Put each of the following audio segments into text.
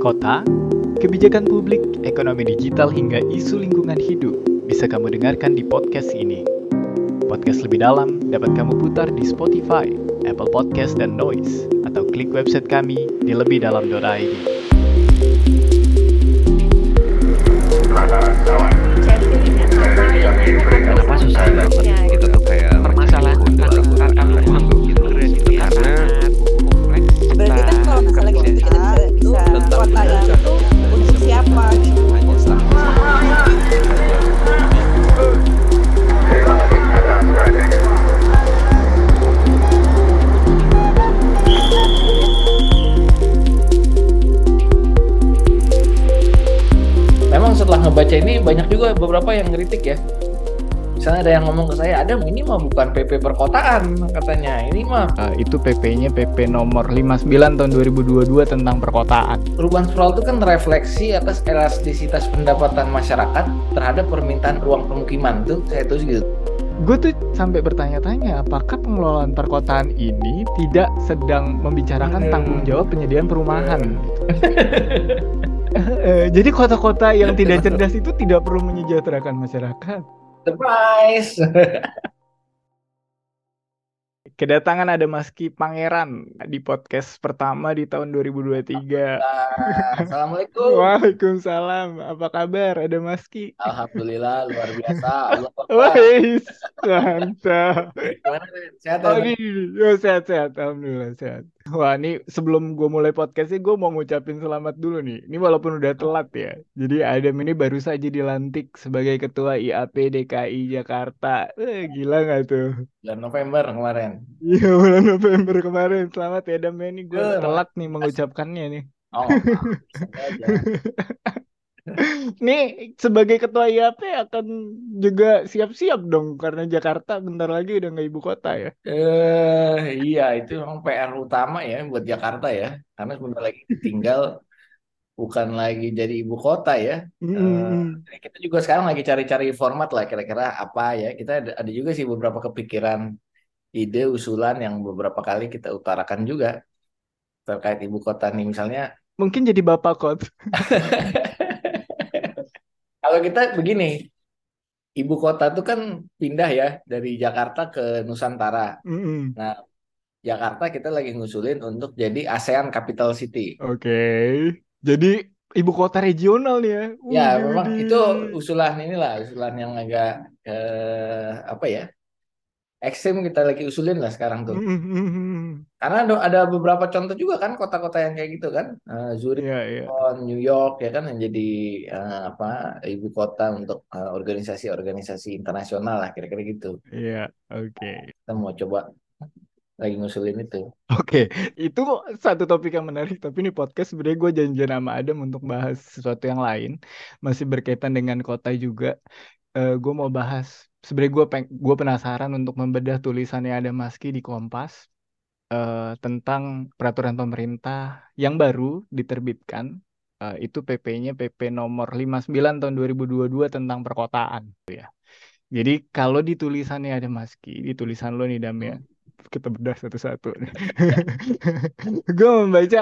Kota, kebijakan publik, ekonomi digital hingga isu lingkungan hidup bisa kamu dengarkan di podcast ini. Podcast lebih dalam dapat kamu putar di Spotify, Apple Podcast, dan Noise, atau klik website kami di lebihdalam.id. Kenapa susah banget kita tuh kayak permasalahan ngebaca ini banyak juga beberapa yang ngeritik ya misalnya ada yang ngomong ke saya ada ini mah bukan PP perkotaan katanya ini mah Eh, itu PP-nya PP nomor 59 tahun 2022 tentang perkotaan. urban sprawl itu kan refleksi atas elastisitas pendapatan masyarakat terhadap permintaan ruang pemukiman tuh saya tulis gitu Gue tuh sampai bertanya-tanya, apakah pengelolaan perkotaan ini tidak sedang membicarakan Hmm. tanggung jawab penyediaan perumahan? gitu. Eh, Jadi kota-kota yang tidak cerdas itu tidak perlu menyejahterakan masyarakat. surprise Kedatangan ada Maski Pangeran di podcast pertama di tahun 2023. Nah, assalamualaikum Waalaikumsalam. Apa kabar? Ada Maski. alhamdulillah luar biasa Allah. Wih, mantap. gimana sehat Oh, ya oh, sehat, sehat. Alhamdulillah, sehat. Wah, ini sebelum gue mulai podcastnya, gue mau ngucapin selamat dulu nih. Ini walaupun udah telat ya. Jadi Adam ini baru saja dilantik sebagai Ketua IAP DKI Jakarta. Eh, gila nggak tuh? bulan November kemarin Iya, bulan November kemarin. Selamat ya, Adam. Ini gue telat nih mengucapkannya nih. oh. Nih, sebagai Ketua IAP akan juga siap-siap dong. Karena Jakarta bentar lagi udah nggak ibu kota ya. Eh, iya itu memang PR utama ya buat Jakarta ya, karena sebentar lagi tinggal bukan lagi jadi ibu kota ya. Hmm. Eh, kita juga sekarang lagi cari-cari format lah kira-kira apa ya. Kita ada, ada juga sih beberapa kepikiran ide usulan yang beberapa kali kita utarakan juga terkait ibu kota nih misalnya. Mungkin jadi bapak kot. Kalau kita begini, ibu kota itu kan pindah ya dari Jakarta ke Nusantara. Mm-mm. Jakarta kita lagi ngusulin untuk jadi ASEAN Capital City. Oke, jadi ibu kota regional nih ya. Ya, memang itu usulan inilah, usulan yang agak eh, apa ya? Ekstrim kita lagi usulin lah sekarang tuh. Mm-mm. Karena ada, ada beberapa contoh juga kan kota-kota yang kayak gitu kan. Eh, Zurich, Iya, iya. New York ya kan yang jadi eh, apa ibu kota untuk eh, organisasi-organisasi internasional lah kira-kira gitu. Iya, oke. Kita mau coba lagi ngusulin itu. Oke, itu satu topik yang menarik. Tapi ini podcast sebenarnya gue janjian sama Adam untuk bahas sesuatu yang lain, masih berkaitan dengan kota juga. Eh gue mau bahas. Sebenarnya gue peng, gue penasaran untuk membedah tulisannya Adam Maski di Kompas eh, tentang peraturan pemerintah yang baru diterbitkan. Eh, itu PP-nya PP nomor 59 tahun 2022 tentang perkotaan. gitu ya. Jadi kalau di tulisannya ada Maski, di tulisan lo nih Dam ya, kita bedah satu-satu. Gue membaca,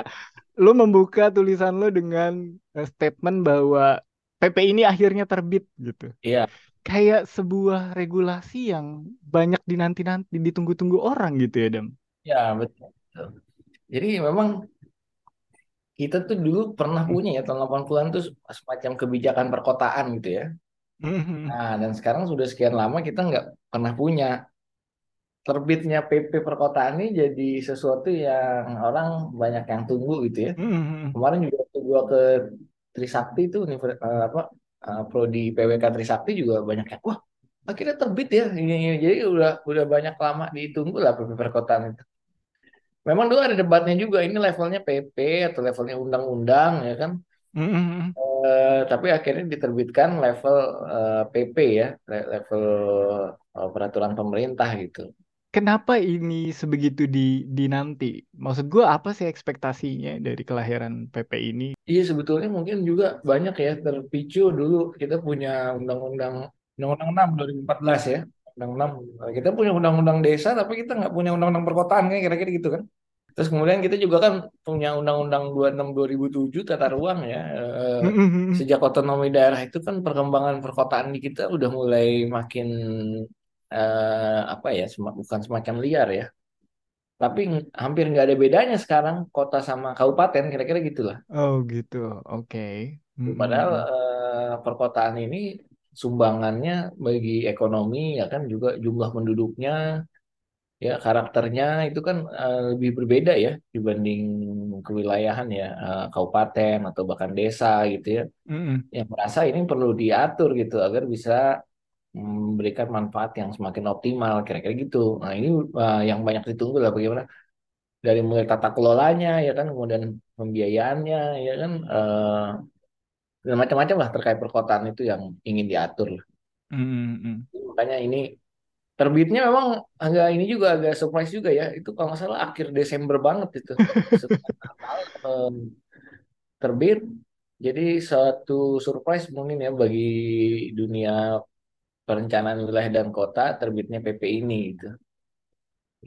lo membuka tulisan lo dengan eh, statement bahwa PP ini akhirnya terbit gitu. Iya. Kayak sebuah regulasi yang banyak dinanti-nanti, ditunggu-tunggu orang gitu ya, Dam. Ya, betul. Jadi memang kita tuh dulu pernah punya ya tahun 80-an tuh semacam kebijakan perkotaan gitu ya. Mhm. Nah, dan sekarang sudah sekian lama kita nggak pernah punya. Terbitnya PP perkotaan ini jadi sesuatu yang orang banyak yang tunggu gitu ya. Mhm. Kemarin juga waktu gua ke Trisakti itu eh, apa eh, prodi PWK Trisakti juga banyak yang wah akhirnya terbit ya. Ini, ini. Jadi udah udah banyak lama ditunggu lah PP perkotaan itu. Memang dulu ada debatnya juga ini levelnya PP atau levelnya undang-undang ya kan. Mhm. Eh, tapi akhirnya diterbitkan level eh, PP ya, le- level eh, peraturan pemerintah gitu. Kenapa ini sebegitu di dinanti? Maksud gue apa sih ekspektasinya dari kelahiran PP ini? Iya sebetulnya mungkin juga banyak ya terpicu dulu kita punya undang-undang undang-undang 6 2014 ya. Undang-undang kita punya undang-undang desa tapi kita nggak punya undang-undang perkotaan kan kira-kira gitu kan. Terus kemudian kita juga kan punya Undang-Undang 26 2007 tata ruang ya. Eh, Mm-mm. sejak otonomi daerah itu kan perkembangan perkotaan di kita udah mulai makin eh, apa ya, sem- bukan semacam liar ya. Tapi hampir nggak ada bedanya sekarang kota sama kabupaten, kira-kira gitulah. Oh gitu, oke. Padahal Mm-mm. eh, perkotaan ini sumbangannya bagi ekonomi ya kan juga jumlah penduduknya ya karakternya itu kan eh, lebih berbeda ya dibanding kewilayahan ya eh, kabupaten atau bahkan desa gitu ya Mm-mm. yang merasa ini perlu diatur gitu agar bisa memberikan manfaat yang semakin optimal kira-kira gitu. Nah ini eh, yang banyak ditunggu lah bagaimana dari mulai tata kelolanya ya kan kemudian pembiayaannya ya kan eh, dan macam-macam lah terkait perkotaan itu yang ingin diatur. Mm-mm. Makanya ini terbitnya memang agak ini juga agak surprise juga ya. Itu kalau nggak salah akhir Desember banget itu. Natal terbit. Jadi suatu surprise mungkin ya bagi dunia perencanaan wilayah dan kota terbitnya PP ini gitu.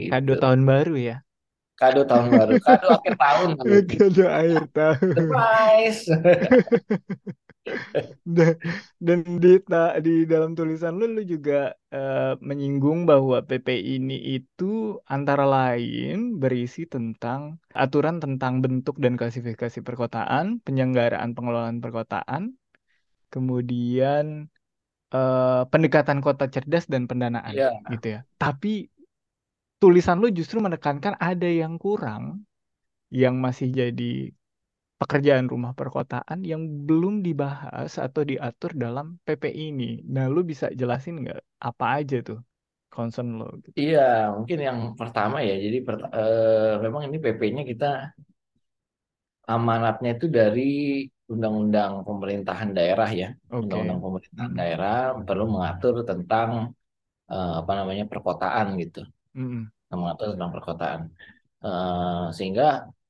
Kado Gitu. tahun baru ya. Kado tahun baru, kado akhir tahun. Kado akhir tahun. Surprise. Dan, dan di di dalam tulisan lu lu juga eh, menyinggung bahwa PP ini itu antara lain berisi tentang aturan tentang bentuk dan klasifikasi perkotaan, penyelenggaraan pengelolaan perkotaan, kemudian eh, pendekatan kota cerdas dan pendanaan Ya, gitu ya. Tapi tulisan lu justru menekankan ada yang kurang yang masih jadi pekerjaan rumah perkotaan yang belum dibahas atau diatur dalam PP ini. Nah, lu bisa jelasin nggak apa aja tuh concern lo gitu? iya mungkin yang pertama ya. Jadi per- eh, memang ini PP-nya kita amanatnya itu dari undang-undang pemerintahan daerah ya. Oke. Undang-undang pemerintahan Mm-mm. daerah perlu mengatur tentang eh, apa namanya perkotaan gitu. Mm-mm. Mengatur tentang perkotaan. Eh, sehingga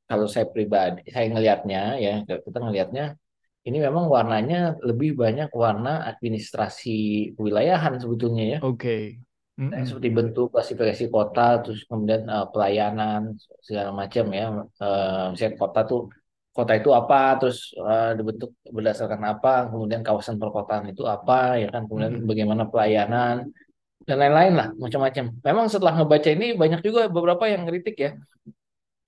kalau saya pribadi, saya ngelihatnya ya, kita ngelihatnya ini memang warnanya lebih banyak warna administrasi kewilayahan sebetulnya ya. Oke. Nah, Mm-mm. seperti bentuk klasifikasi kota, terus kemudian eh, pelayanan segala macam ya. Eh, misalnya kota tuh kota itu apa, terus eh, dibentuk berdasarkan apa, kemudian kawasan perkotaan itu apa, ya kan, kemudian Mm-mm. bagaimana pelayanan dan lain-lain lah macam-macam. Memang setelah ngebaca ini banyak juga beberapa yang kritik ya.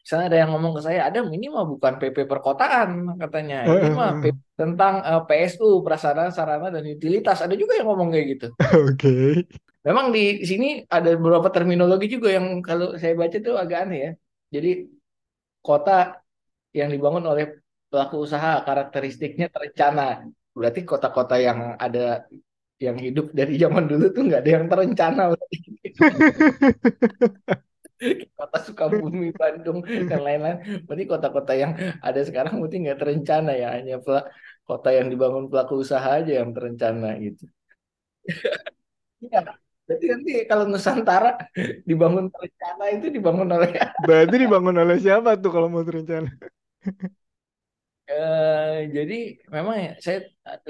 Misalnya ada yang ngomong ke saya, Adam ini mah bukan PP perkotaan katanya, ini mah PP tentang eh, PSU prasarana sarana dan utilitas. Ada juga yang ngomong kayak gitu. Oke. Memang di sini ada beberapa terminologi juga yang kalau saya baca itu agak aneh ya. Jadi kota yang dibangun oleh pelaku usaha karakteristiknya terencana. Berarti kota-kota yang ada yang hidup dari zaman dulu tuh nggak ada yang terencana. Kota Sukabumi, Bandung, dan lain-lain. Berarti kota-kota yang ada sekarang berarti nggak terencana ya. Hanya kota yang dibangun pelaku usaha aja yang terencana gitu. Iya. Berarti nanti kalau Nusantara dibangun terencana itu dibangun oleh Berarti dibangun oleh siapa tuh kalau mau terencana? Eh, jadi memang ya, saya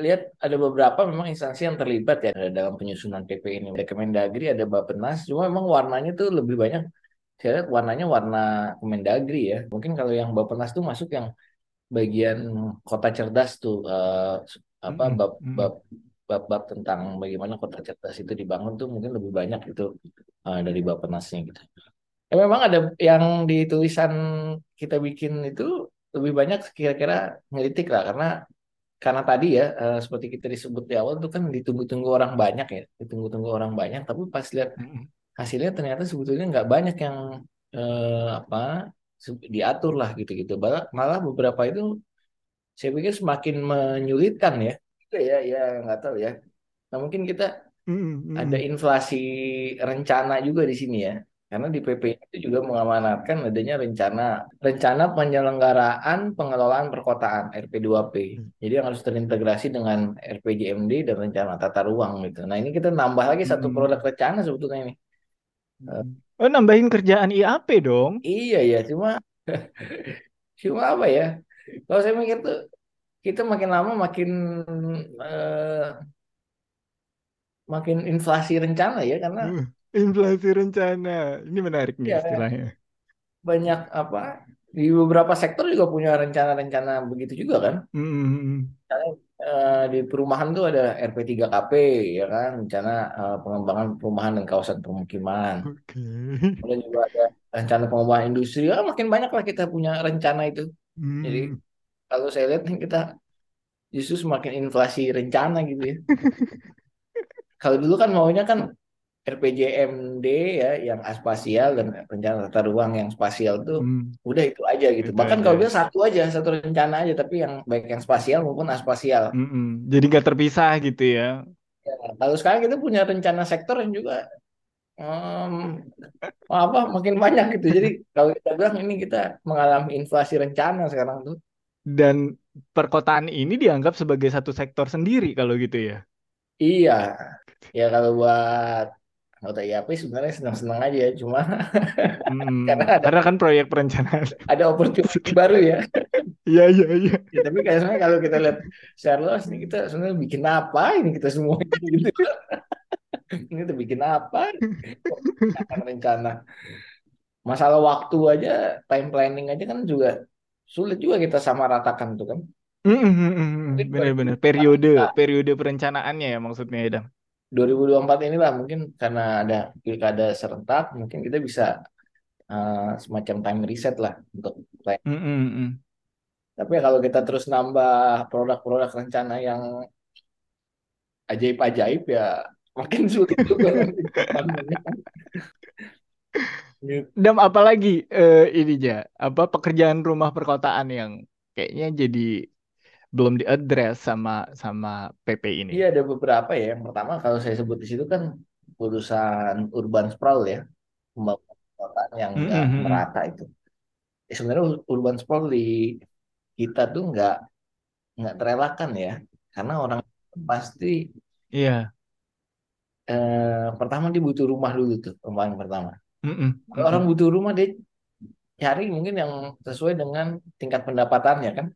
lihat ada beberapa memang instansi yang terlibat ya dalam penyusunan PP ini. Ada Kemendagri, ada Bappenas, cuma memang warnanya tuh lebih banyak. Saya lihat warnanya warna Kemendagri ya. Mungkin kalau yang Bappenas tuh masuk yang bagian kota cerdas tuh eh, apa bab Mm. bab bab-bab tentang bagaimana kota cerdas itu dibangun tuh mungkin lebih banyak itu eh, dari Bappenasnya gitu. Ya, memang ada yang di tulisan kita bikin itu lebih banyak kira-kira ngelitik lah karena karena tadi ya eh, seperti kita disebut di awal tuh kan ditunggu-tunggu orang banyak ya ditunggu-tunggu orang banyak tapi pas lihat hasilnya ternyata sebetulnya nggak banyak yang eh, apa diatur lah gitu-gitu malah, beberapa itu saya pikir semakin menyulitkan ya Itu ya ya nggak tahu ya nah mungkin kita Mm-mm. ada Mm-mm. inflasi rencana juga di sini ya. Karena di PP itu juga mengamanatkan adanya rencana rencana penyelenggaraan pengelolaan perkotaan RP2P. Jadi yang harus terintegrasi dengan RPJMD dan rencana tata ruang gitu. Nah, ini kita nambah lagi satu Mm-mm. produk rencana sebetulnya ini. Oh, nambahin kerjaan IAP dong. Iya ya, cuma cuma apa ya? Kalau saya mikir tuh kita makin lama makin eh, makin inflasi rencana ya karena Uh, Inflasi rencana. Ini menarik nih ya istilahnya. banyak apa di beberapa sektor juga punya rencana-rencana begitu juga kan. Mm-mm. Misalnya, eh, di perumahan tuh ada RP3KP ya kan, rencana eh, pengembangan perumahan dan kawasan permukiman. Oke. Kemudian juga ada rencana pengembangan industri. Ya, makin banyak lah kita punya rencana itu. Jadi Mm. kalau saya lihat nih kita justru semakin inflasi rencana gitu ya. Kalau dulu kan maunya kan RPJMD ya yang aspasial dan rencana tata ruang yang spasial tuh Mm. udah itu aja gitu. Itu Bahkan aja. kalau bisa satu aja, satu rencana aja tapi yang baik yang spasial maupun aspasial. Mm-mm. Jadi nggak terpisah gitu ya. Ya, kalau sekarang kita punya rencana sektor yang juga em, apa makin banyak gitu. Jadi kalau kita bilang ini kita mengalami inflasi rencana sekarang tuh. Dan perkotaan ini dianggap sebagai satu sektor sendiri kalau gitu ya. Iya. Ya kalau buat anggota IAP sebenarnya senang-senang aja ya. Cuma Mm. Karena ada- Karena kan proyek perencanaan. ada opportunity baru ya. Iya iya iya. Ya, tapi kayak sebenarnya kalau kita lihat share loss ini kita sebenarnya bikin apa ini kita semua gitu. Ini kita bikin apa? Rencana. Masalah waktu aja, time planning aja kan juga sulit juga kita sama ratakan tuh kan. Mm-mm. Jadi Benar-benar 2024 periode kita- periode perencanaannya ya maksudnya Edam. 2024 inilah mungkin karena ada pilkada serentak, mungkin kita bisa eh, semacam time reset lah untuk plan. Mm-mm. Tapi ya kalau kita terus nambah produk-produk rencana yang ajaib-ajaib ya makin sulit juga. Gitu. Dan apalagi eh, ini ja, apa pekerjaan rumah perkotaan yang kayaknya jadi belum diadres sama sama PP ini. Iya ada beberapa ya. Yang pertama kalau saya sebut di situ kan urusan urban sprawl ya, pembangunan perkotaan yang nggak Mm-mm. merata itu. Ya, sebenarnya urban sprawl di kita tuh nggak nggak terelakkan ya, karena orang pasti Iya. eh, pertama dia butuh rumah dulu tuh, yang pertama. Mm-mm. Kalau orang butuh rumah dia cari mungkin yang sesuai dengan tingkat pendapatannya kan.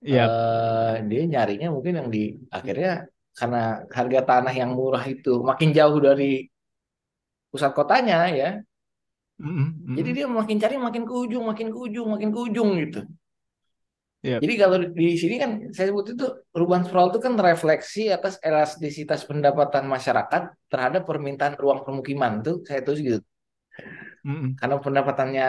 Iya. Eh, dia nyarinya mungkin yang di akhirnya karena harga tanah yang murah itu makin jauh dari pusat kotanya ya. Mm-mm. Jadi Mm-mm. dia makin cari makin ke ujung, makin ke ujung, makin ke ujung gitu. Yap. Jadi kalau di sini kan saya sebut itu urban sprawl itu kan refleksi atas elastisitas pendapatan masyarakat terhadap permintaan ruang permukiman tuh saya tulis gitu. Mm-mm. Karena pendapatannya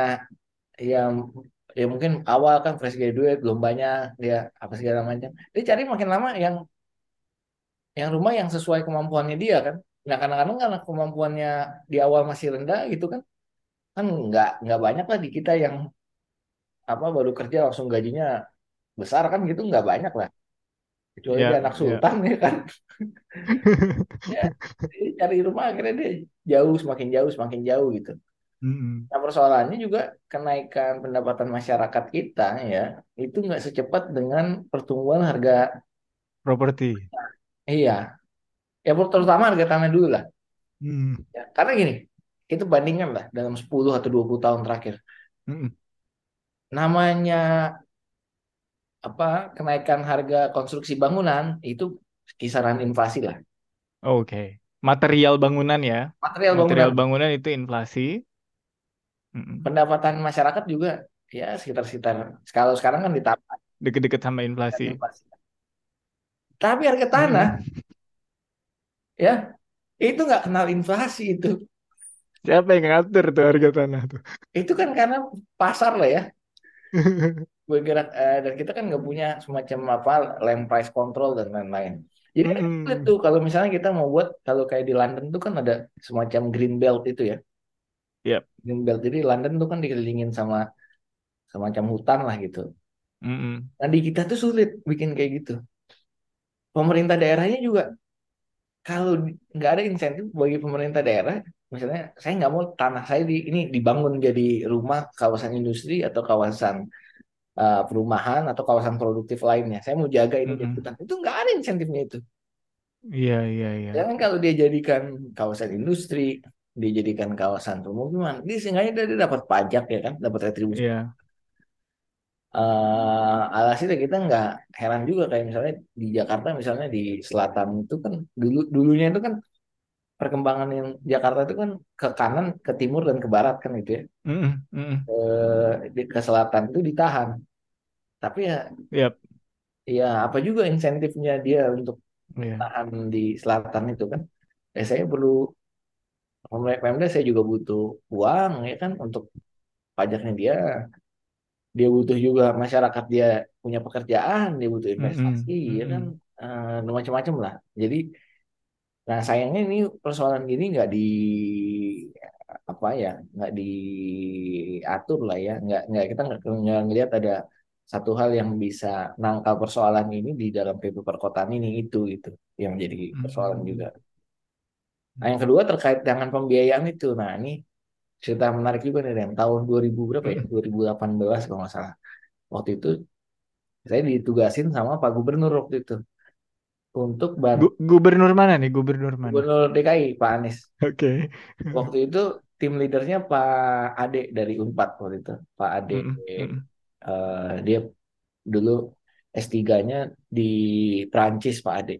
yang ya mungkin awal kan fresh graduate belum banyak dia apa segala macam. Dia cari makin lama yang yang rumah yang sesuai kemampuannya dia kan. Nah kadang-kadang karena kemampuannya di awal masih rendah gitu kan, kan nggak nggak banyak lah di kita yang apa baru kerja langsung gajinya besar kan gitu nggak banyak lah. Kecuali Ya, dia anak ya. sultan ya kan. Ya, cari rumah akhirnya dia jauh semakin jauh semakin jauh gitu. Nah persoalannya juga kenaikan pendapatan masyarakat kita ya itu nggak secepat dengan pertumbuhan harga Properti. iya ya terutama harga tanah dulu lah Mm. ya, karena gini itu bandingkan lah dalam 10 atau 20 tahun terakhir Mm-mm. namanya apa kenaikan harga konstruksi bangunan itu kisaran inflasi lah Oke. Material bangunan ya. material Material bangunan bangunan itu inflasi. Mm-mm. pendapatan masyarakat juga ya sekitar-sekitar kalau sekarang kan ditambah Deket-deket sama inflasi. inflasi tapi harga tanah ya itu nggak kenal inflasi itu Siapa yang ngatur tuh harga tanah tuh? itu kan karena pasar lah ya bergerak eh, dan kita kan nggak punya semacam apa land price control dan lain-lain jadi Mm-mm. sulit tuh kalau misalnya kita mau buat kalau kayak di London tuh kan ada semacam green belt itu ya Yep. belt jadi London tuh kan dikelilingin sama semacam hutan lah gitu Mm-mm. nah di kita tuh sulit bikin kayak gitu pemerintah daerahnya juga kalau nggak ada insentif bagi pemerintah daerah, misalnya saya nggak mau tanah saya di ini dibangun jadi rumah kawasan industri atau kawasan uh, perumahan atau kawasan produktif lainnya. Saya mau jaga ini jadi Mm-mm. hutan. Itu nggak ada insentifnya itu. Iya, iya, iya. Jangan kalau dia jadikan kawasan industri, dia jadikan kawasan pemukiman, dia seenggaknya dia, dia dapat pajak ya kan, dapat retribusi. Iya. Eh, alhasil kita nggak heran juga kayak misalnya di Jakarta misalnya di selatan itu kan dulu dulunya itu kan perkembangan yang Jakarta itu kan ke kanan, ke timur dan ke barat kan gitu ya. Mm-mm, mm-mm. Eh, di- ke selatan itu ditahan. Tapi ya Yap. ya apa juga insentifnya dia untuk Iya. tahan di selatan itu kan. Ya saya perlu Pemda saya juga butuh uang ya kan untuk pajaknya dia. Dia butuh juga masyarakat dia punya pekerjaan, dia butuh investasi ya kan mm-mm. Eh, macam-macam lah. Jadi nah sayangnya ini persoalan gini nggak di apa ya nggak diatur lah ya nggak nggak kita nggak ngelihat ada satu hal yang bisa nangkal persoalan ini di dalam PP perkotaan ini itu itu yang jadi persoalan Mm-mm. juga. Nah, yang kedua terkait dengan pembiayaan itu. Nah, ini cerita menarik juga nih, Ren. Tahun 2000 berapa ya? 2018 kalau nggak salah. Waktu itu saya ditugasin sama Pak Gubernur waktu itu untuk Gu- Gubernur mana nih? Gubernur mana? Gubernur DKI Pak Anies. Oke. Waktu itu tim leadernya Pak Ade dari Unpad waktu itu. Pak Ade Mm-mm, mm-mm. eh, dia dulu S3-nya di Prancis Pak Ade.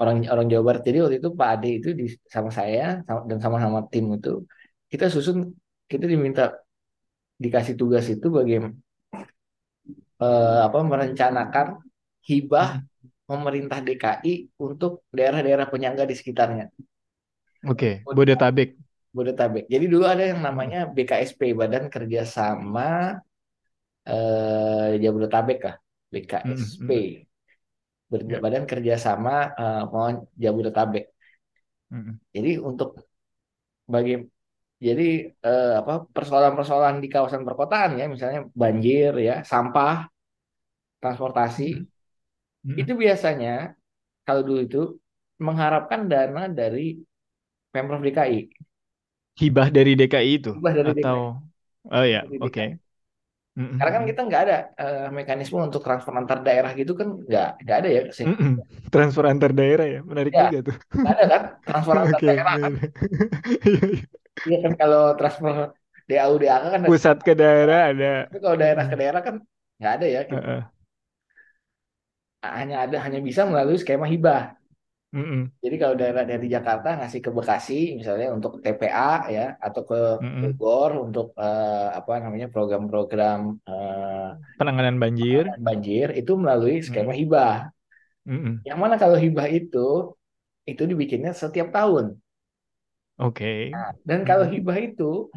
Orang orang Jawa Barat. Jadi waktu itu Pak Ade itu di, sama saya sama- dan sama-sama tim itu kita susun kita diminta dikasih tugas itu bagaimana eh, apa merencanakan hibah pemerintah DKI untuk daerah-daerah penyangga di sekitarnya. Oke. Bodetabek. Bodetabek. Jadi dulu ada yang namanya BKSP, Badan Kerjasama eh, Jabodetabek kah? BKSP. Ber- Ya. Badan Kerjasama eh, Pohon Jabodetabek. Mm-mm. Jadi untuk bagi jadi eh, apa persoalan-persoalan di kawasan perkotaan ya, misalnya banjir ya, sampah, transportasi, Mm-mm. itu biasanya kalau dulu itu mengharapkan dana dari Pemprov DKI. Hibah dari DKI itu Hibah dari DKI. atau oh ya, oke. DKI. Karena kan kita nggak ada eh, mekanisme untuk transfer antar daerah gitu kan nggak nggak ada ya sih. Mm-mm. Transfer antar daerah ya, menarik Ya. juga tuh. Nggak ada kan transfer antar Oke. daerah kan. Iya, iya. Iya kan kalau transfer DAU DAK kan ada. Pusat ke daerah ada. Tapi kalau daerah ke daerah kan nggak ada ya. gitu. Heeh. Hanya ada hanya bisa melalui skema hibah. Mm-mm. Jadi kalau daerah dari Jakarta ngasih ke Bekasi misalnya untuk TPA ya atau ke. Bogor untuk eh, apa namanya program-program eh, Penanganan banjir. banjir itu melalui skema hibah. Mm-mm. Yang mana kalau hibah itu itu dibikinnya setiap tahun. Oke. Dan kalau hibah itu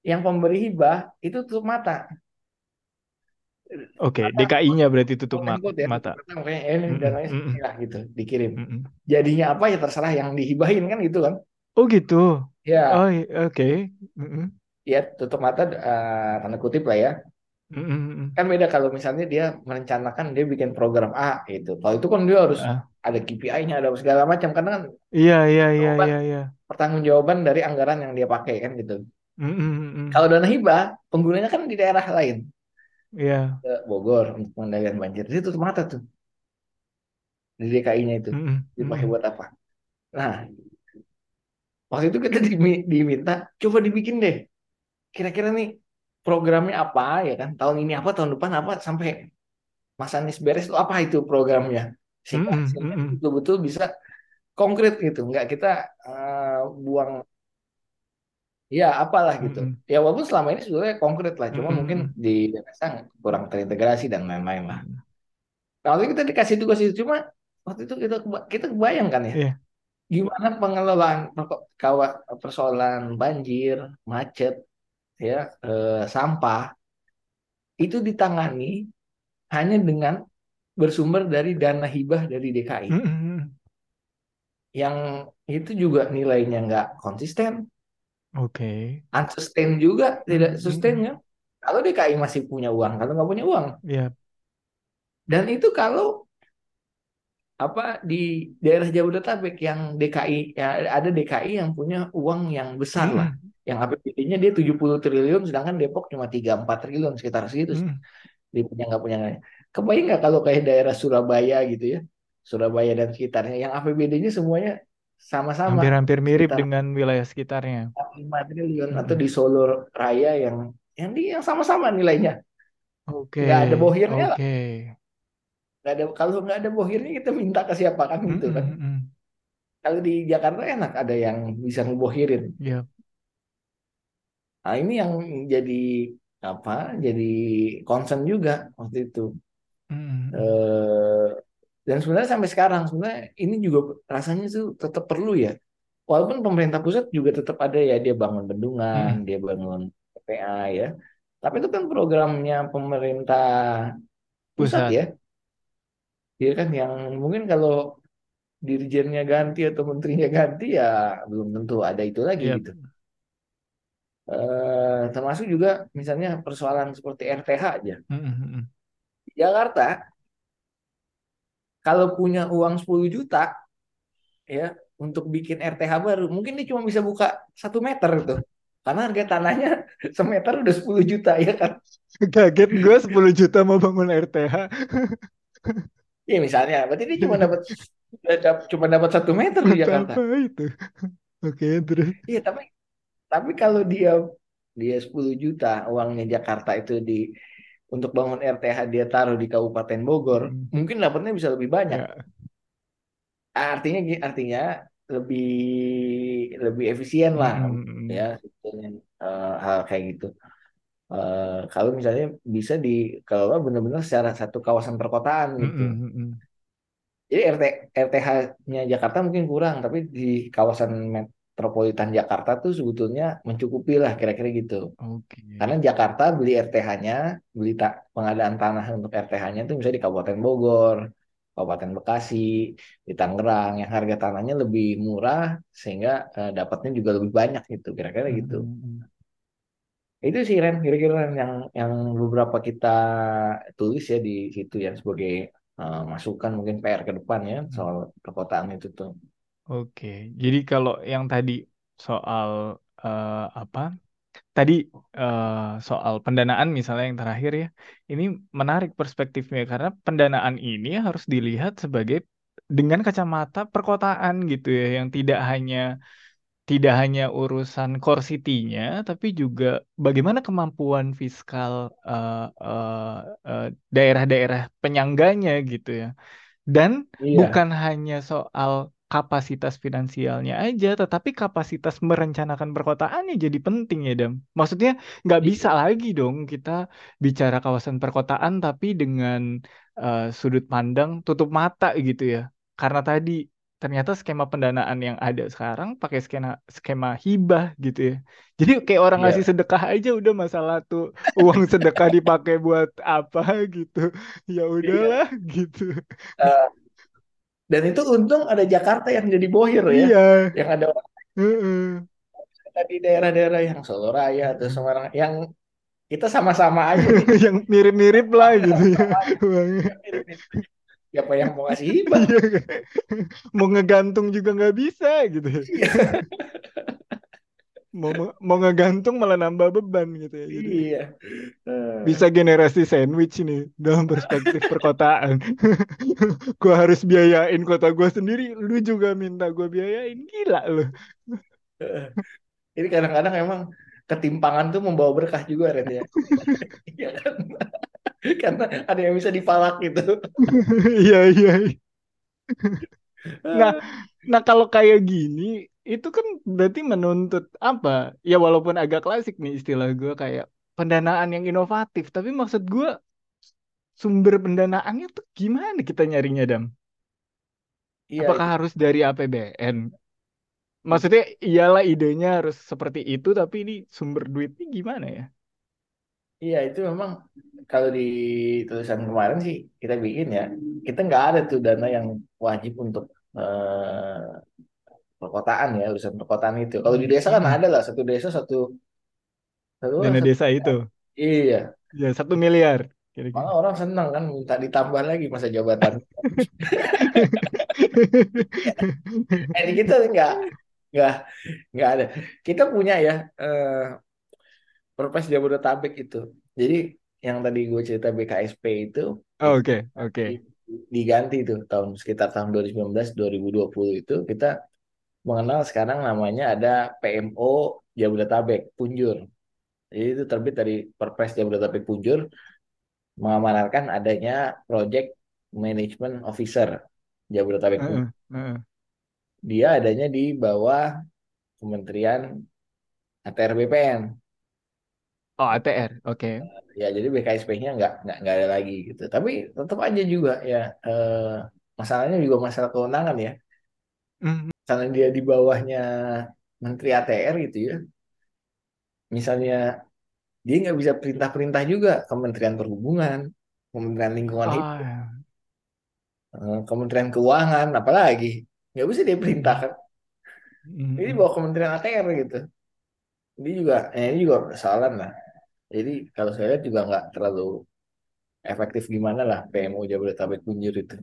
yang pemberi hibah itu tutup mata. Oke, DKI-nya berarti tutup ma- ya, mata. makanya eh, ini dananya mm-mm. segini lah gitu dikirim. Mm-mm. Jadinya apa ya terserah yang dihibahin kan gitu kan. Oh gitu. Ya, Oh oke. Mm-mm. ya tutup mata eh, tanda kutip lah ya. Mm-mm, mm-mm. Kan beda kalau misalnya dia merencanakan dia bikin program A gitu. Kalau itu kan dia harus Ah. ada KPI-nya, ada segala macam karena kan Iya iya iya iya iya. pertanggungjawaban dari anggaran yang dia pakai kan gitu. Mm-mm, mm-mm. Kalau dana hibah, penggunanya kan di daerah lain. Iya. Ke Bogor untuk pengendalian banjir. Dia tutup mata tuh. Di DKI-nya itu. Mm-mm, Dipakai mm-mm. buat apa? Nah, waktu itu kita dimi- diminta, coba dibikin deh. Kira-kira nih programnya apa ya kan? Tahun ini apa, tahun depan apa, sampai Mas Anies beres tuh apa itu programnya? Sehingga hasilnya mm-mm. betul-betul bisa konkret gitu. Nggak kita eh, buang, ya apalah gitu. Mm-mm. Ya walaupun selama ini sebetulnya konkret lah. Cuma Mm-mm, mungkin mm-mm. di desa kurang terintegrasi dan lain-lain lah. Mm. Nah, waktu itu kita dikasih tugas itu cuma waktu itu kita kita kebayangkan ya Iya. gimana pengelolaan perko- kawa persoalan banjir, macet, ya eh, sampah itu ditangani hanya dengan bersumber dari dana hibah dari DKI Mm-mm. yang itu juga nilainya nggak konsisten, Oke. unsustain juga tidak Mm-mm. sustain ya. Kalau DKI masih punya uang, kalau nggak punya uang, Iya. dan itu kalau apa di daerah Jabodetabek yang DKI ya ada DKI yang punya uang yang besar lah. Mm-mm. Yang APBD-nya dia 70 triliun sedangkan Depok cuma 3-4 triliun sekitar segitu Mm. dia punya nggak punya kebayang nggak kalau kayak daerah Surabaya gitu ya Surabaya dan sekitarnya yang APBD-nya semuanya sama-sama Hampir-hampir mirip sekitar dengan wilayah sekitarnya. 5 triliun atau Mm-mm. di Solo Raya yang yang di yang sama-sama nilainya Oke. nggak ada bohirnya lah Oke. nggak ada kalau nggak ada bohirnya kita minta ke siapa kan gitu kan mm-mm. kalau di Jakarta enak ada yang bisa ngebohirin. Iya. Nah, ini yang jadi apa? Jadi concern juga waktu itu. Mm, Eh, dan sebenarnya sampai sekarang sebenarnya ini juga rasanya tuh tetap perlu ya. Walaupun pemerintah pusat juga tetap ada ya dia bangun bendungan, mm. dia bangun PPA ya. Tapi itu kan programnya pemerintah pusat Pusat. ya. Dia kan yang mungkin kalau dirjennya ganti atau menterinya ganti ya belum tentu ada itu lagi Iya. gitu. Eh, termasuk juga misalnya persoalan seperti RTH aja. Mm, mm, mm. Di Jakarta kalau punya uang 10 juta ya untuk bikin RTH baru, mungkin dia cuma bisa buka satu meter itu. Karena harga tanahnya semeter udah 10 juta ya kan. Kaget gue 10 juta mau bangun RTH. Ya misalnya, berarti dia cuma dapat cuma dapat satu meter di Jakarta. apa itu? Oke, terus. Iya, tapi tapi kalau dia dia 10 juta uangnya Jakarta itu di untuk bangun RTH dia taruh di Kabupaten Bogor, Mm. mungkin dapatnya bisa lebih banyak. Ya. Artinya artinya lebih lebih efisien lah mm, mm. ya sebetulnya eh, hal kayak gitu. Eh, kalau misalnya bisa dikelola benar-benar secara satu kawasan perkotaan Mm, gitu. mm, mm, mm. Jadi RT, RTH-nya Jakarta mungkin kurang, tapi di kawasan metropolitan Jakarta tuh sebetulnya mencukupi lah kira-kira gitu. Oke. Karena Jakarta beli RTH-nya, beli ta pengadaan tanah untuk RTH-nya itu bisa di Kabupaten Bogor, Kabupaten Bekasi, di Tangerang, yang harga tanahnya lebih murah sehingga eh, dapatnya juga lebih banyak gitu, kira-kira Mm, gitu. mm, mm. Itu sih Ren, kira-kira yang yang beberapa kita tulis ya di situ ya sebagai eh, masukan mungkin PR ke depan ya Mm. soal perkotaan itu tuh. Oke, jadi kalau yang tadi soal eh, apa? Tadi eh, soal pendanaan misalnya yang terakhir ya, ini menarik perspektifnya karena pendanaan ini harus dilihat sebagai dengan kacamata perkotaan gitu ya, yang tidak hanya tidak hanya urusan core city-nya, tapi juga bagaimana kemampuan fiskal eh, eh, eh, daerah-daerah penyangganya gitu ya. Dan Iya, bukan hanya soal kapasitas finansialnya aja, tetapi kapasitas merencanakan perkotaannya jadi penting ya, Dam. Maksudnya nggak bisa iya, lagi dong kita bicara kawasan perkotaan tapi dengan eh, sudut pandang tutup mata gitu ya. Karena tadi ternyata skema pendanaan yang ada sekarang pakai skema skema hibah gitu ya. Jadi kayak orang ngasih iya, sedekah aja udah masalah tuh uang sedekah dipakai buat apa gitu. Ya iya. udahlah gitu. Eh, dan itu untung ada Jakarta yang jadi bohir ya, Iya. yang ada orang Heeh. di daerah-daerah yang Solo Raya atau Semarang yang kita sama-sama aja nih, yang mirip-mirip lah gitu ya. Siapa yang mau ngasih hibah? Mau ngegantung juga nggak bisa gitu ya Iya, mau mau ngegantung malah nambah beban gitu ya jadi iya. Eh, bisa generasi sandwich nih dalam perspektif perkotaan gua harus biayain kota gua sendiri lu juga minta gua biayain gila loh eh. Jadi kadang-kadang emang ketimpangan tuh membawa berkah juga Ren ya. Iya kan? Karena ada yang bisa dipalak gitu. iya iya nah nah kalau kayak gini itu kan berarti menuntut apa? Ya walaupun agak klasik nih istilah gua kayak pendanaan yang inovatif. Tapi maksud gua sumber pendanaannya tuh gimana kita nyarinya Dam? Iya, apakah itu. harus dari APBN maksudnya iyalah idenya harus seperti itu tapi ini sumber duitnya gimana ya? Iya, itu memang kalau di tulisan kemarin sih kita bikin ya, kita nggak ada tuh dana yang wajib untuk eh, perkotaan ya, urusan perkotaan itu. Kalau di desa kan ada lah, satu desa satu, satu, dana satu desa itu iya. ya satu miliar kira-kira Malah orang senang kan minta ditambah lagi masa jabatan. Eh, di kita nggak, nggak, nggak ada. Kita punya ya eh, Perpres Jabodetabek itu. Jadi yang tadi gue cerita BKSP itu Oh, oke oke di- diganti tuh tahun sekitar tahun 2019 2020 itu kita mengenal sekarang namanya ada PMO Jabodetabek Punjur. Jadi itu terbit dari Perpres Jabodetabek Punjur mengamanatkan adanya Project Management Officer Jabodetabek Heeh, Punjur. heeh. dia adanya di bawah Kementerian ATR BPN. Oh, ATR. Oke. Ya, jadi BKSP-nya nggak nggak nggak ada lagi gitu. Tapi tetap aja juga ya eh, masalahnya juga masalah kewenangan ya. Mhm. Karena dia di bawahnya Menteri ATR gitu ya. Misalnya dia nggak bisa perintah-perintah juga Kementerian Perhubungan, Kementerian Lingkungan Hidup, Oh, ya. eh, Kementerian Keuangan, apalagi nggak bisa dia perintahkan. Ini di Mhm. bawah Kementerian ATR gitu. Ini juga, ya ini juga persoalan lah. Jadi kalau saya lihat juga nggak terlalu efektif gimana lah PMU Jabodetabek Kunjur itu.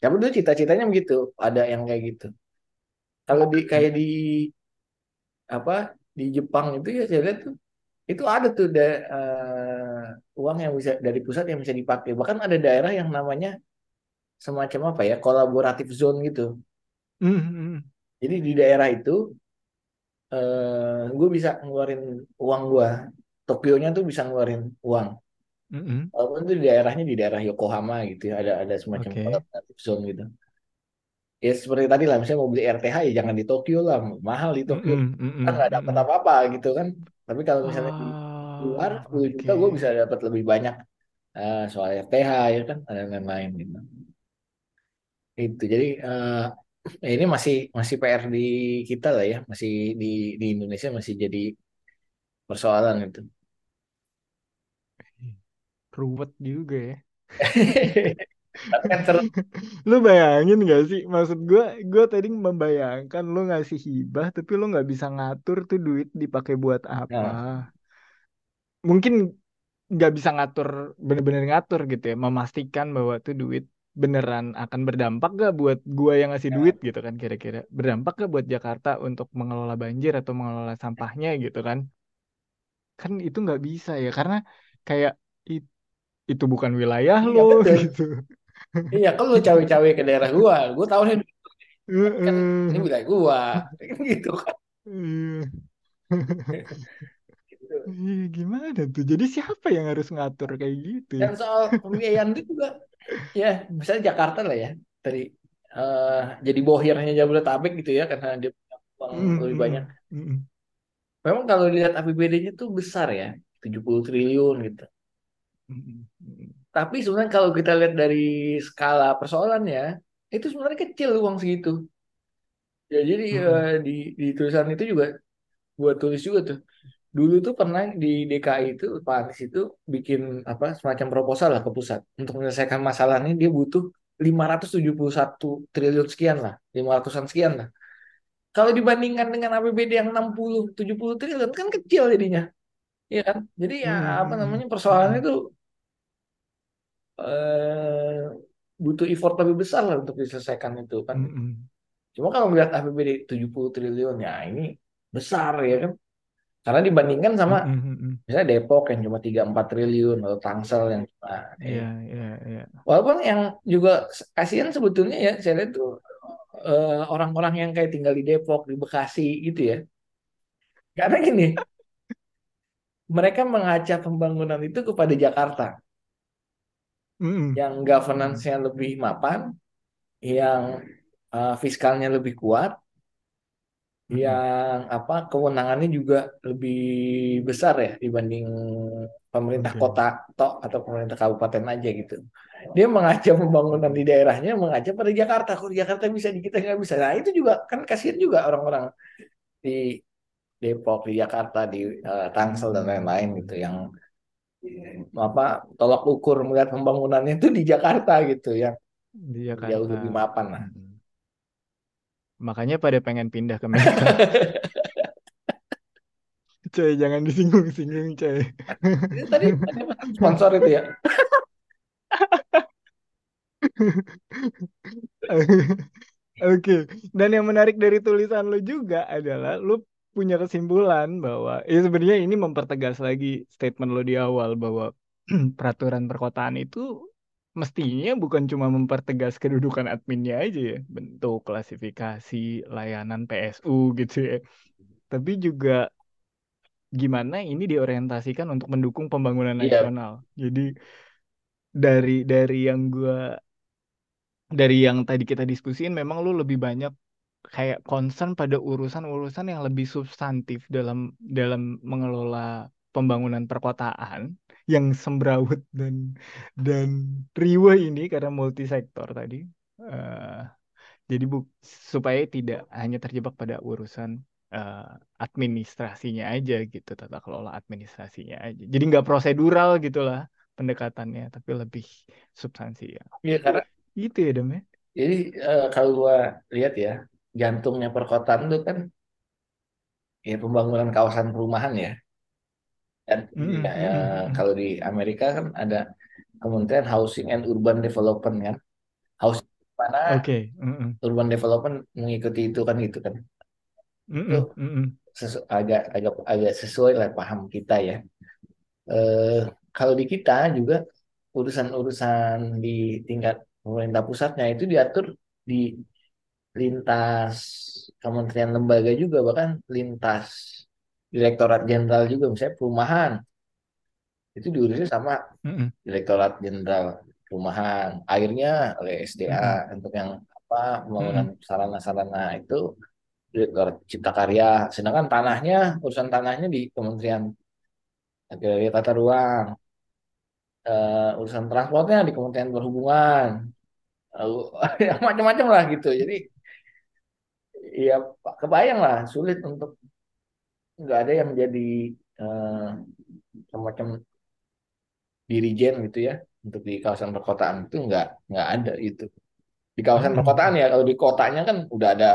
Tapi itu cita-citanya begitu, ada yang kayak gitu. Kalau di kayak di apa di Jepang itu ya saya lihat tuh itu ada tuh da, eh, uang yang bisa dari pusat yang bisa dipakai. Bahkan ada daerah yang namanya semacam apa ya kolaboratif zone gitu. Mhm. Jadi di daerah itu eh gue bisa ngeluarin uang gue. Tokyonya tuh bisa ngeluarin uang. Mhm. Walaupun itu di daerahnya di daerah Yokohama gitu ya, ada ada semacam Oke. collaborative zone gitu. Ya seperti tadi lah, misalnya mau beli RTH ya jangan di Tokyo lah, mahal di Tokyo Mhm. Mhm. kan nggak dapat Mhm. apa-apa gitu kan. Tapi kalau misalnya di luar Oh, 10 juta gue bisa dapat lebih banyak eh, soal RTH ya kan, ada lain-lain gitu. Itu jadi ya ini masih masih PR di kita lah ya, masih di di Indonesia masih jadi persoalan itu. Ruwet juga ya. Tapi kan seru Lu bayangin gak sih? Maksud gue, gue tadi membayangkan lu ngasih hibah, tapi lu nggak bisa ngatur tuh duit dipakai buat apa. Nah, Mungkin nggak bisa ngatur, bener-bener ngatur gitu ya, memastikan bahwa tuh duit beneran akan berdampak gak buat gua yang ngasih duit gitu kan kira-kira. Berdampak gak buat Jakarta untuk mengelola banjir atau mengelola sampahnya gitu kan. Kan itu nggak bisa ya, karena kayak it- itu bukan wilayah iya lo betul. gitu. Iya, kalau lu cawe-cawe ke daerah gua, gua tahu nih kan ini wilayah gua, kan gitu kan. Iya. Gitu. Iya, gimana tuh? Jadi siapa yang harus ngatur kayak gitu? Dan soal pembiayaan itu juga, ya misalnya Jakarta lah ya, dari eh, jadi bohirnya Jabodetabek gitu ya, karena dia punya uang Mm, lebih banyak. Memang kalau dilihat APBD-nya tuh besar ya, 70 triliun gitu. Tapi sebenarnya kalau kita lihat dari skala persoalannya, itu sebenarnya kecil uang segitu. Ya jadi Mm, eh, di di tulisan itu juga gua tulis juga tuh. Dulu tuh pernah di DKI itu Pak Anies itu bikin apa semacam proposal lah ke pusat untuk menyelesaikan masalah ini dia butuh 571 triliun sekian lah, 500-an sekian lah. Kalau dibandingkan dengan APBD yang 60 70 triliun kan kecil jadinya. Iya kan? Jadi ya mm, apa namanya persoalannya itu eh, butuh effort lebih besar lah untuk diselesaikan itu kan. mm, mm. Cuma kalau melihat APBD 70 triliun ya ini besar ya kan. Karena dibandingkan sama Mm, mm, mm, mm. misalnya Depok yang cuma 3-4 triliun atau Tangsel yang cuma Iya, ini. iya, iya. Walaupun yang juga kasihan sebetulnya ya saya lihat tuh eh, orang-orang yang kayak tinggal di Depok, di Bekasi gitu ya. Karena gini, mereka mengacak pembangunan itu kepada Jakarta Mm, yang governance-nya lebih mapan, yang eh, fiskalnya lebih kuat, mm, yang apa kewenangannya juga lebih besar ya dibanding pemerintah Oke. kota tok atau pemerintah kabupaten aja gitu. Dia mengajak pembangunan di daerahnya, mengajak pada Jakarta. Kok Jakarta bisa di kita nggak bisa. Nah itu juga kan kasihan juga orang-orang di Depok, di Jakarta, di eh, Tangsel dan lain-lain gitu yang apa tolak ukur melihat pembangunannya itu di Jakarta gitu yang Di jauh Jakarta. lebih mapan lah. Mm, mm. Makanya pada pengen pindah ke Medan. Coy, jangan disinggung-singgung, coy. Tadi tadi sponsor itu ya. Oke, dan yang menarik dari tulisan lu juga adalah lu punya kesimpulan bahwa ya sebenarnya ini mempertegas lagi statement lo di awal bahwa peraturan perkotaan itu mestinya bukan cuma mempertegas kedudukan adminnya aja ya, bentuk klasifikasi layanan PSU gitu ya, tapi juga gimana ini diorientasikan untuk mendukung pembangunan Iya, nasional. Jadi dari dari yang gua dari yang tadi kita diskusiin memang lu lebih banyak kayak concern pada urusan-urusan yang lebih substantif dalam dalam mengelola pembangunan perkotaan yang semrawut dan dan riweh ini karena multisektor tadi. Eh, jadi bu supaya tidak hanya terjebak pada urusan eh, administrasinya aja gitu, tata kelola administrasinya aja. Jadi nggak prosedural gitulah pendekatannya, tapi lebih substansial. Iya karena Gitu ya, Dam ya? jadi eh, kalau gua lihat ya jantungnya perkotaan itu kan ya pembangunan kawasan perumahan ya. Dan Mm-mm, ya, ya, mm-mm, mm-mm. kalau di Amerika kan ada Kementerian Housing and Urban Development kan. Housing mana Oke, mm-mm, urban development mengikuti itu kan gitu kan. Itu mm-mm. sesu- agak agak agak sesuai lah paham kita ya. Eh kalau di kita juga urusan-urusan di tingkat pemerintah pusatnya itu diatur di lintas kementerian lembaga juga bahkan lintas direktorat jenderal juga misalnya perumahan. Itu diurusin sama Mm-mm, direktorat jenderal perumahan. Airnya oleh SDA mm-mm, untuk yang apa pembangunan mm-mm, sarana-sarana itu direktorat cipta karya. Sedangkan tanahnya urusan tanahnya di kementerian Agraria Tata Ruang. Eh, urusan transportnya di Kementerian Perhubungan. Lalu macam-macam lah gitu. Jadi ya kebayang lah sulit untuk nggak ada yang jadi eh, semacam dirijen gitu ya untuk di kawasan perkotaan itu nggak nggak ada itu di kawasan mm-mm. perkotaan ya kalau di kotanya kan udah ada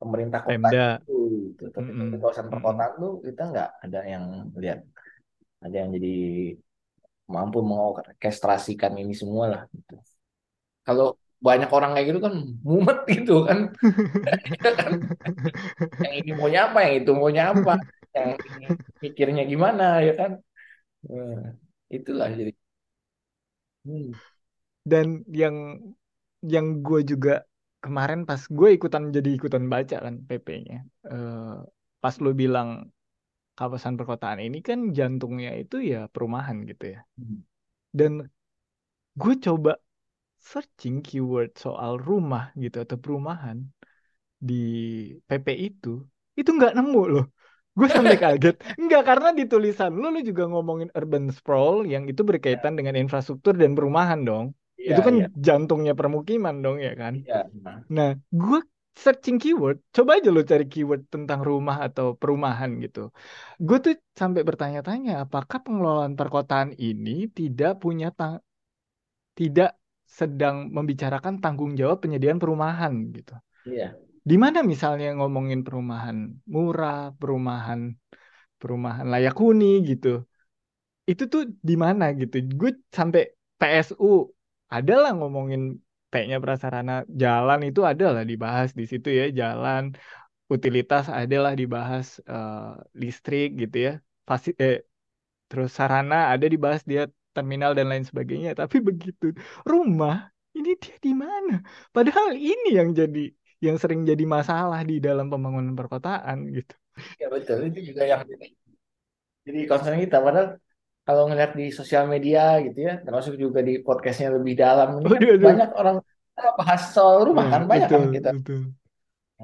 pemerintah kota Pemda. itu gitu. tapi kalau di Mm-mm, kawasan mm-mm. perkotaan tuh kita nggak ada yang lihat ada yang jadi mampu mengorkestrasikan ini semua lah gitu. kalau banyak orang kayak gitu kan mumet gitu kan kan yang ini maunya apa yang itu maunya apa yang ini mikirnya gimana ya kan Nah, itulah jadi hmm. Dan yang yang gue juga kemarin pas gue ikutan jadi ikutan baca kan PP-nya. Eh, pas lu bilang kawasan perkotaan ini kan jantungnya itu ya perumahan gitu ya. Hmm. Dan gue coba searching keyword soal rumah gitu atau perumahan di PP itu, itu nggak nemu loh. Gue sampai kaget. Enggak, karena di tulisan lu, lu juga ngomongin urban sprawl yang itu berkaitan dengan infrastruktur dan perumahan dong. Iya, Itu kan iya, jantungnya permukiman dong ya kan. iya. Nah, Nah, gue searching keyword, coba aja lo cari keyword tentang rumah atau perumahan gitu. Gue tuh sampai bertanya-tanya, apakah pengelolaan perkotaan ini tidak punya tang tidak sedang membicarakan tanggung jawab penyediaan perumahan gitu. iya. Di mana misalnya ngomongin perumahan murah, perumahan perumahan layak huni gitu. Itu tuh di mana gitu. Gue sampai PSU adalah ngomongin P-nya prasarana jalan itu adalah dibahas di situ ya, jalan utilitas adalah dibahas eh, listrik gitu ya. Fasi eh, terus sarana ada dibahas dia terminal dan lain sebagainya. Tapi begitu rumah ini dia di mana? Padahal ini yang jadi yang sering jadi masalah di dalam pembangunan perkotaan gitu. Ya betul itu juga yang jadi, jadi concern kita padahal kalau ngeliat di sosial media gitu ya termasuk juga di podcastnya lebih dalam kan aduh. banyak orang bahas soal rumah Ya, kan banyak kan betul, kita betul.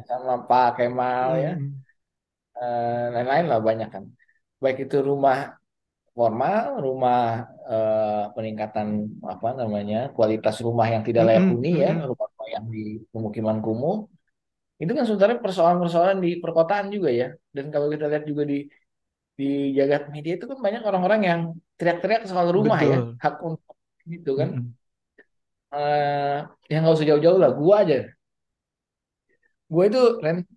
sama Pak Kemal ya Mm, eh, lain-lain lah banyak kan baik itu rumah formal rumah eh, peningkatan apa namanya kualitas rumah yang tidak layak mm, huni ya rumah-rumah yang di pemukiman kumuh. Itu kan sebenarnya persoalan-persoalan di perkotaan juga ya. Dan kalau kita lihat juga di di jagat media itu kan banyak orang-orang yang teriak-teriak soal rumah ya betul. hak untuk gitu kan. Mm, eh yang nggak usah jauh-jauh lah gua aja. Gua itu Ren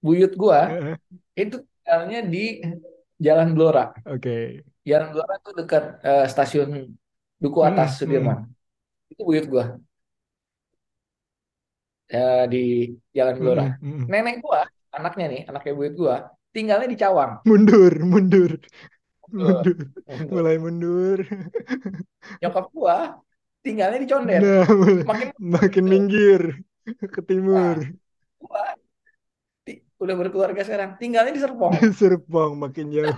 buyut gua itu tinggalnya di Jalan Blora. Oke. Jalan Blora itu dekat eh, stasiun Duku Mm, Atas mm. Sudirman itu buyut gua. Eh, di Jalan Blora Mm, mm, mm. nenek gua anaknya nih anaknya buyut gua tinggalnya di Cawang. Mundur, mundur, Mundur, mundur, mulai mundur. nyokap gua tinggalnya di Condet Nah, mulai makin makin minggir ke timur. Nah, gua udah berkeluarga sekarang tinggalnya di Serpong. Serpong makin jauh.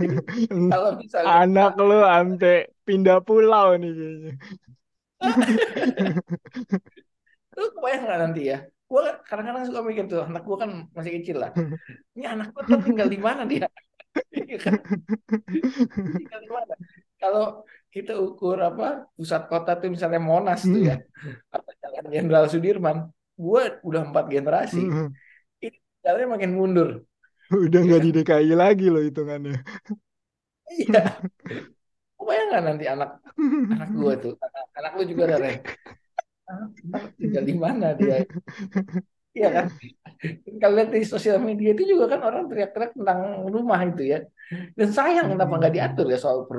kalau misalnya Anak lo sampai pindah pulau nih kayaknya. lu kebayang nggak nanti ya? Gue kadang-kadang suka mikir tuh anak gue kan masih kecil lah. Ini anak gue tuh tinggal di mana dia? Iya kan? tinggal di mana? Kalau kita ukur apa pusat kota tuh misalnya Monas tuh ya atau Jalan Jenderal Sudirman gue udah empat generasi jalannya makin mundur Udah Iya nggak kan? di DKI lagi loh hitungannya. iya bayangkan nanti anak anak gue tuh anak, anak lu juga ada Ren tinggal di mana dia Iya kan? Kalau lihat di sosial media itu juga kan orang teriak-teriak tentang rumah itu ya. Dan sayang kenapa nggak diatur ya soal per,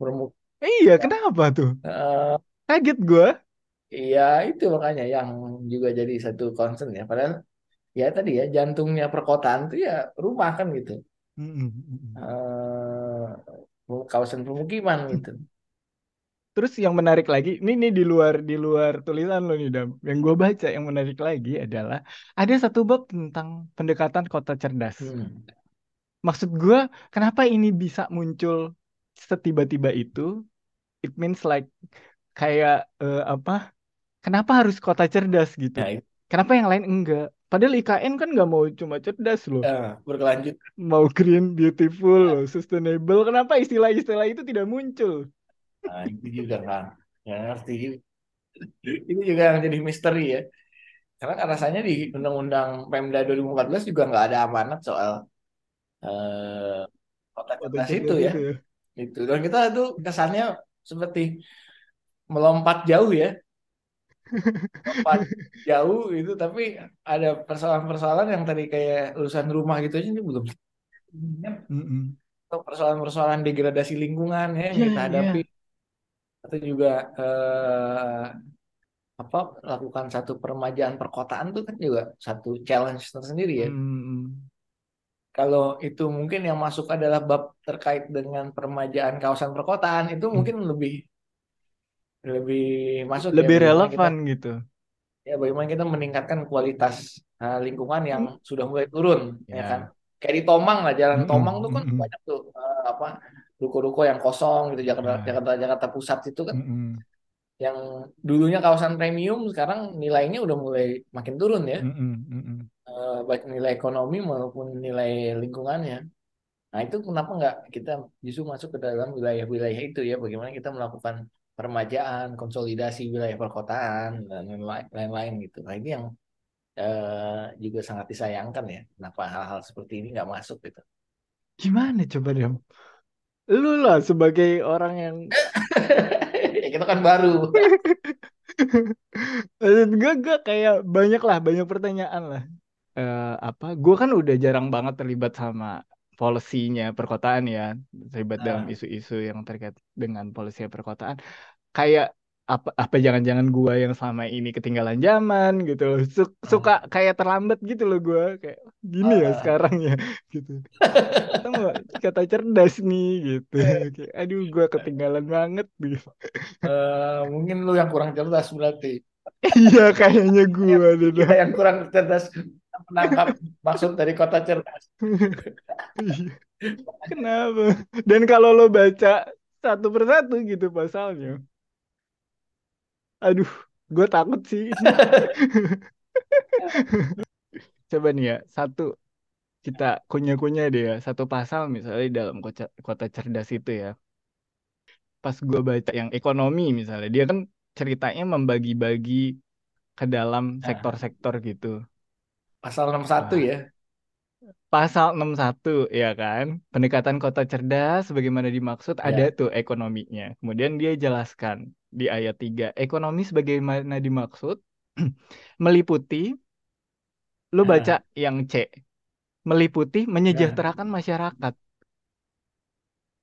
permu- Iya, kenapa tuh? eh, Kaget gue. Iya itu makanya yang juga jadi satu concern ya. Padahal ya tadi ya jantungnya perkotaan itu ya rumah kan gitu. Eh, kawasan pemukiman gitu. Terus yang menarik lagi, ini nih di luar di luar tulisan lo nih Dam. Yang gue baca yang menarik lagi adalah ada satu bab tentang pendekatan kota cerdas. Hmm. Maksud gue, kenapa ini bisa muncul setiba-tiba itu? It means like kayak eh, apa? Kenapa harus kota cerdas gitu? Nah, Kenapa yang lain enggak? Padahal IKN kan nggak mau cuma cerdas loh, eh, berkelanjut. mau green, beautiful, loh, sustainable. Kenapa istilah-istilah itu tidak muncul? Nah, itu juga kan. Nggak ngerti. Ini juga yang jadi misteri ya. Karena kan rasanya di Undang-Undang Pemda 2014 juga nggak ada amanat soal eh, kota cerdas itu ya. itu ya. Itu. Dan kita tuh kesannya seperti melompat jauh ya. Jauh itu tapi ada persoalan-persoalan yang tadi kayak urusan rumah gitu aja ini belum. Atau persoalan-persoalan degradasi lingkungan ya yang Iya, kita iya. hadapi. Atau juga eh, apa lakukan satu peremajaan perkotaan tuh kan juga satu challenge tersendiri ya. Mm-mm. Kalau itu mungkin yang masuk adalah bab terkait dengan peremajaan kawasan perkotaan itu mungkin lebih lebih masuk ya Lebih kita relevan gitu. ya bagaimana kita meningkatkan kualitas uh, lingkungan yang sudah mulai turun ya Ya. kan. Kayak di Tomang lah, Jalan Mm-mm, Tomang tuh kan mm-mm. banyak tuh uh, apa ruko-ruko yang kosong gitu Jakarta Ya. Jakarta Jakarta Pusat itu kan Mm-mm, yang dulunya kawasan premium sekarang nilainya udah mulai makin turun ya. mm-mm, mm-mm. eh, baik nilai ekonomi maupun nilai lingkungannya. Nah, itu kenapa nggak kita justru masuk ke dalam wilayah-wilayah itu ya, bagaimana kita melakukan peremajaan, konsolidasi wilayah perkotaan dan lain- lain-lain gitu. Nah, ini yang eh, juga sangat disayangkan ya, kenapa hal-hal seperti ini nggak masuk gitu. Gimana coba Dam? Lu lah sebagai orang yang ya kita kan baru. Gue, gue kayak banyak lah, banyak pertanyaan lah. Eh, apa? Gue kan udah jarang banget terlibat sama polisinya perkotaan ya, terlibat dalam Nah, isu-isu yang terkait dengan polisi perkotaan. Kayak apa? Apa jangan-jangan gue yang selama ini ketinggalan zaman gitu loh. Su- Suka kayak terlambat gitu loh gue, kayak gini ya ah, sekarang ya, gitu. Kata cerdas nih gitu. Kayak, aduh, gue ketinggalan banget gitu. eh, mungkin lu yang kurang cerdas berarti. Iya, kayaknya gue deh. Kita Dam. yang kurang cerdas menangkap maksud dari kota cerdas. Kenapa? Dan kalau lo baca satu persatu gitu pasalnya, aduh, gue takut sih. Coba nih ya, satu kita kunyah-kunyah deh ya, satu pasal misalnya di dalam kota, kota cerdas itu ya. Pas gue baca yang ekonomi misalnya, dia kan ceritanya membagi-bagi ke dalam Nah, sektor-sektor gitu. Pasal 61 Wah, ya. Pasal 61 ya kan, pendekatan kota cerdas bagaimana dimaksud ada Ya. tuh ekonominya. Kemudian dia jelaskan di ayat 3, ekonomi sebagaimana dimaksud meliputi, lu Nah, baca yang C, meliputi nah, menyejahterakan masyarakat.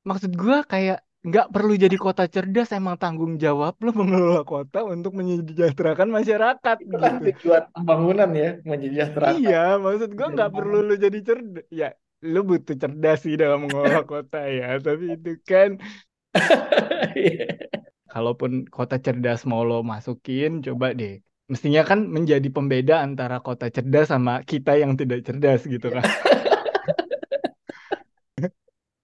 Maksud gua kayak nggak perlu jadi kota cerdas, emang tanggung jawab lu mengelola kota untuk menyejahterakan masyarakat itu kan gitu. tujuan pembangunan ya, menyejahterakan. Iya, maksud gua nggak perlu lu jadi cerdas. Ya, lu butuh cerdas sih dalam mengelola kota ya, tapi itu kan kalaupun kota cerdas mau lo masukin, coba deh. Mestinya kan menjadi pembeda antara kota cerdas sama kita yang tidak cerdas gitu kan.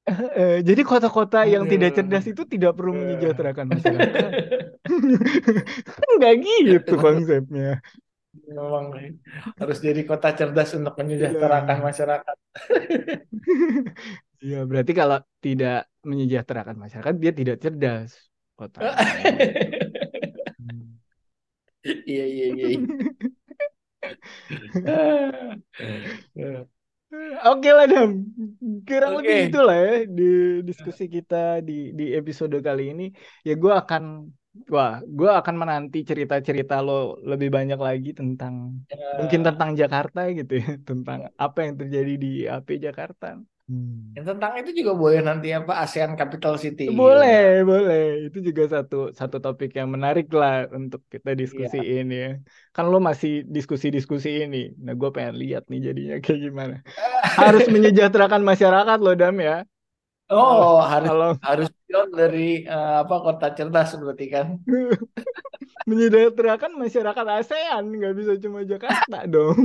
Eh, Jadi kota-kota yang tidak cerdas itu tidak perlu menyejahterakan masyarakat. Kan nggak gitu konsepnya. memang harus jadi kota cerdas untuk menyejahterakan masyarakat. Iya, berarti kalau tidak menyejahterakan masyarakat, dia tidak cerdas kota. Iya iya iya. Oke lah Dam, kurang Oke. lebih itulah ya di diskusi kita di di episode kali ini. Ya gue akan, wah, gue akan menanti cerita-cerita lo lebih banyak lagi tentang mungkin Ya, tentang Jakarta gitu ya, tentang apa yang terjadi di AP Jakarta. Hmm. yang tentang itu juga boleh nanti apa ASEAN Capital City. Boleh, boleh. Itu juga satu satu topik yang menarik lah untuk kita Iya. diskusiin ya. Kan lo masih diskusi-diskusi ini. Nah, gue pengen lihat nih jadinya kayak gimana. Harus menyejahterakan masyarakat lo, Dam ya. Oh, harus Kalau harus dari eh, apa kota cerdas berarti kan. menyejahterakan masyarakat ASEAN, nggak bisa cuma Jakarta dong.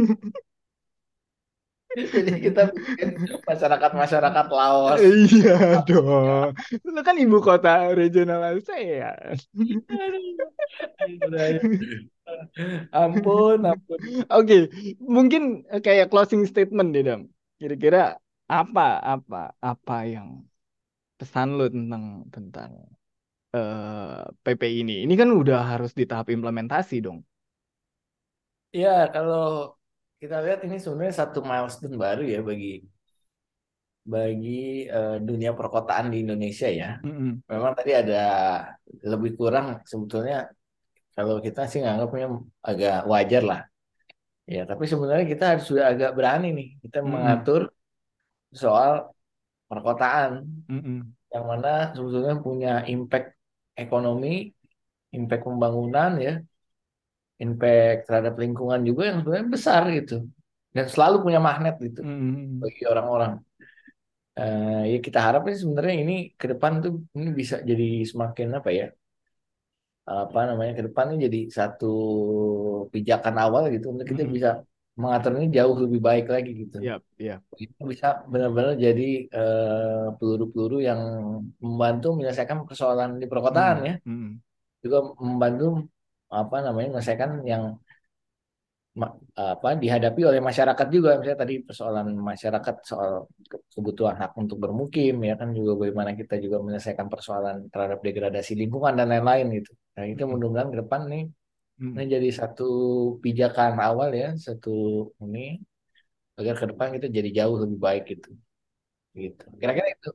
Jadi kita bikin masyarakat-masyarakat Laos. Iya dong. Lo kan ibu kota regional ASEAN. Ampun, ampun. Oke, mungkin eh, kayak closing statement deh, Dam. Kira-kira apa apa apa yang pesan lo tentang tentang eh, PP ini? Ini kan udah harus di tahap implementasi dong. Ya, kalau kita lihat ini sebenarnya satu milestone baru ya bagi bagi eh, dunia perkotaan di Indonesia ya. Mm-mm. Memang tadi ada lebih kurang sebetulnya kalau kita sih nganggapnya agak wajar lah. Ya, tapi sebenarnya kita harus sudah agak berani nih kita Mm-mm. mengatur soal perkotaan Mm-mm. yang mana sebetulnya punya impact ekonomi, impact pembangunan ya, impact terhadap lingkungan juga yang sebenarnya besar gitu. Dan selalu punya magnet gitu Mm-mm. bagi orang-orang. Eh, ya kita harapin sebenarnya ini ke depan tuh ini bisa jadi semakin apa ya? Apa namanya ke depan ini jadi satu pijakan awal gitu untuk kita Mm-mm. bisa mengatur ini jauh lebih baik lagi gitu. Yap, yap. Itu bisa benar-benar jadi eh, peluru-peluru yang membantu menyelesaikan persoalan di perkotaan Mm, ya. mm, Juga membantu apa namanya menyelesaikan yang apa dihadapi oleh masyarakat juga misalnya tadi persoalan masyarakat soal ke- kebutuhan hak untuk bermukim ya kan juga bagaimana kita juga menyelesaikan persoalan terhadap degradasi lingkungan dan lain-lain gitu. Nah itu mudah-mudahan ke depan nih mm. ini jadi satu pijakan awal ya satu ini agar ke depan kita jadi jauh lebih baik gitu. Gitu. Kira-kira itu.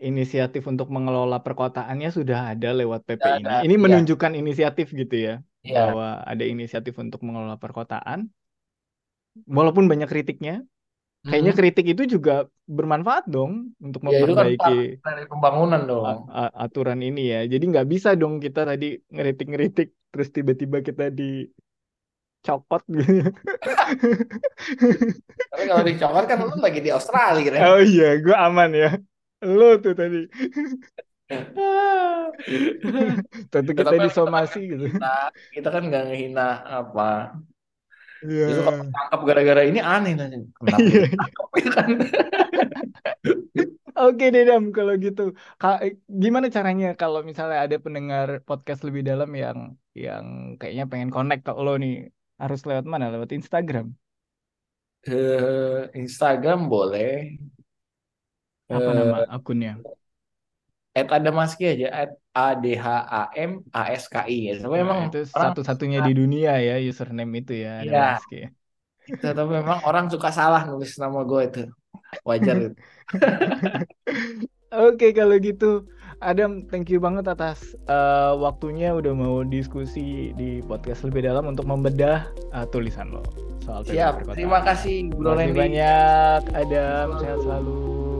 Inisiatif untuk mengelola perkotaannya sudah ada lewat PP ini. Ini iya. menunjukkan inisiatif gitu ya, Iya. bahwa ada inisiatif untuk mengelola perkotaan. Walaupun banyak kritiknya, kayaknya Hmm. kritik itu juga bermanfaat dong untuk Ya itu kan memperbaiki part dari pembangunan dong. a- a- aturan ini ya. Jadi nggak bisa dong kita tadi ngeritik-ngeritik terus tiba-tiba kita dicokot gitu. Tapi kalau dicokot kan lu lagi di Australia kan. Oh iya, gue aman ya. Lo tuh tadi. Tentu kita Tapi kita kan disomasi gitu. ngehina, kita kan nggak ngehina apa. Iya. Justru kalau tangkap gara-gara ini aneh nanya. Kenapa Iya. ya kan? Oke deh Dam, kalau gitu. Ka- gimana caranya kalau misalnya ada pendengar podcast lebih dalam yang yang kayaknya pengen connect ke lo nih, harus lewat mana? Lewat Instagram. Eh, Instagram boleh. Apa Eh, nama akunnya? At Adamaski aja, at A D H A M A S K I ya. Tapi Nah, memang itu satu-satunya di dunia ya username itu ya, ada Iya. Maski ya. itu, tapi memang orang suka salah nulis nama gue itu. Wajar. Oke, kalau gitu, Adam, thank you banget atas eh, waktunya udah mau diskusi di podcast lebih dalam untuk membedah eh, tulisan lo soal Siap. Terima kasih Bro Terima kasih Randy. banyak, Adam. Sehat selalu.